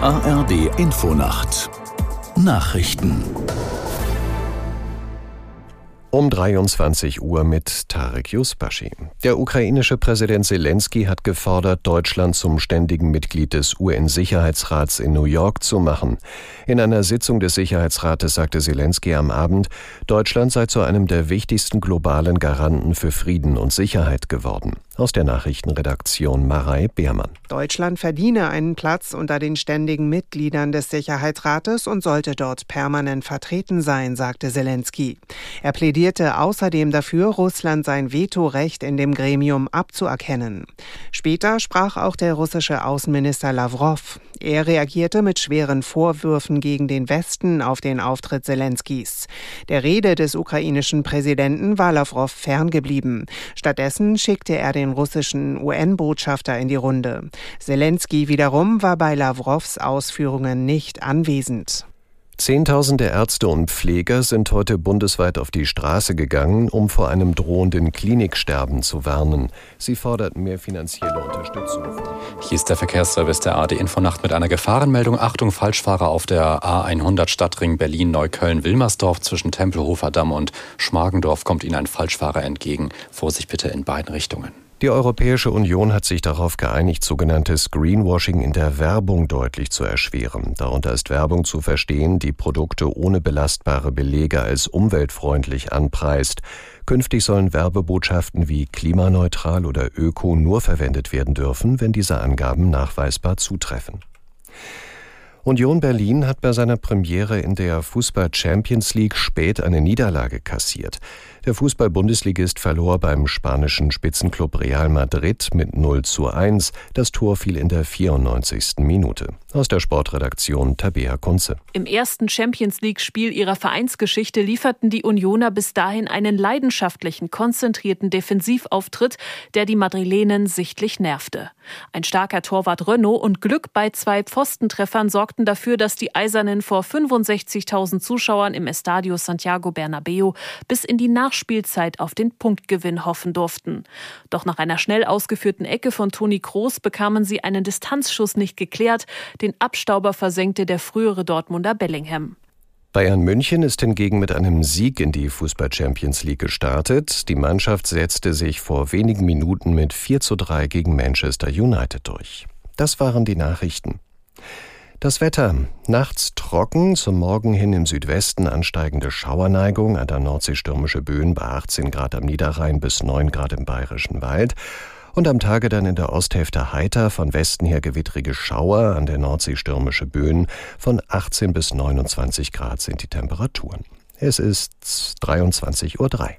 ARD Infonacht. Nachrichten um 23 Uhr mit Tarek Yusbashi. Der ukrainische Präsident Zelensky hat gefordert, Deutschland zum ständigen Mitglied des UN-Sicherheitsrats in New York zu machen. In einer Sitzung des Sicherheitsrates sagte Zelensky am Abend, Deutschland sei zu einem der wichtigsten globalen Garanten für Frieden und Sicherheit geworden. Aus der Nachrichtenredaktion Marei Beermann. Deutschland verdiene einen Platz unter den ständigen Mitgliedern des Sicherheitsrates und sollte dort permanent vertreten sein, sagte Zelensky. Er plädierte außerdem dafür, Russland sein Vetorecht in dem Gremium abzuerkennen. Später sprach auch der russische Außenminister Lavrov. Er reagierte mit schweren Vorwürfen gegen den Westen auf den Auftritt Zelenskys. Der Rede des ukrainischen Präsidenten war Lavrov ferngeblieben. Stattdessen schickte er den russischen UN-Botschafter in die Runde. Zelensky wiederum war bei Lavrovs Ausführungen nicht anwesend. Zehntausende Ärzte und Pfleger sind heute bundesweit auf die Straße gegangen, um vor einem drohenden Kliniksterben zu warnen. Sie forderten mehr finanzielle Unterstützung. Hier ist der Verkehrsservice der AD Infonacht mit einer Gefahrenmeldung. Achtung, Falschfahrer auf der A100 Stadtring Berlin-Neukölln-Wilmersdorf zwischen Tempelhofer Damm und Schmargendorf kommt Ihnen ein Falschfahrer entgegen. Vorsicht bitte in beiden Richtungen. Die Europäische Union hat sich darauf geeinigt, sogenanntes Greenwashing in der Werbung deutlich zu erschweren. Darunter ist Werbung zu verstehen, die Produkte ohne belastbare Belege als umweltfreundlich anpreist. Künftig sollen Werbebotschaften wie klimaneutral oder öko nur verwendet werden dürfen, wenn diese Angaben nachweisbar zutreffen. Union Berlin hat bei seiner Premiere in der Fußball Champions League spät eine Niederlage kassiert. Der Fußball-Bundesligist verlor beim spanischen Spitzenklub Real Madrid mit 0 zu 1. Das Tor fiel in der 94. Minute. Aus der Sportredaktion Tabea Kunze. Im ersten Champions League-Spiel ihrer Vereinsgeschichte lieferten die Unioner bis dahin einen leidenschaftlichen, konzentrierten Defensivauftritt, der die Madrilenen sichtlich nervte. Ein starker Torwart Renault und Glück bei zwei Pfostentreffern sorgten dafür, dass die Eisernen vor 65.000 Zuschauern im Estadio Santiago Bernabeo bis in die Nach Nachspielzeit auf den Punktgewinn hoffen durften. Doch nach einer schnell ausgeführten Ecke von Toni Kroos bekamen sie einen Distanzschuss nicht geklärt. Den Abstauber versenkte der frühere Dortmunder Bellingham. Bayern München ist hingegen mit einem Sieg in die Fußball Champions League gestartet. Die Mannschaft setzte sich vor wenigen Minuten mit 4 zu 3 gegen Manchester United durch. Das waren die Nachrichten. Das Wetter. Nachts trocken, zum Morgen hin im Südwesten ansteigende Schauerneigung, an der Nordsee stürmische Böen bei 18 Grad am Niederrhein bis 9 Grad im Bayerischen Wald. Und am Tage dann in der Osthälfte heiter, von Westen her gewittrige Schauer, an der Nordsee stürmische Böen. Von 18 bis 29 Grad sind die Temperaturen. Es ist 23.03 Uhr.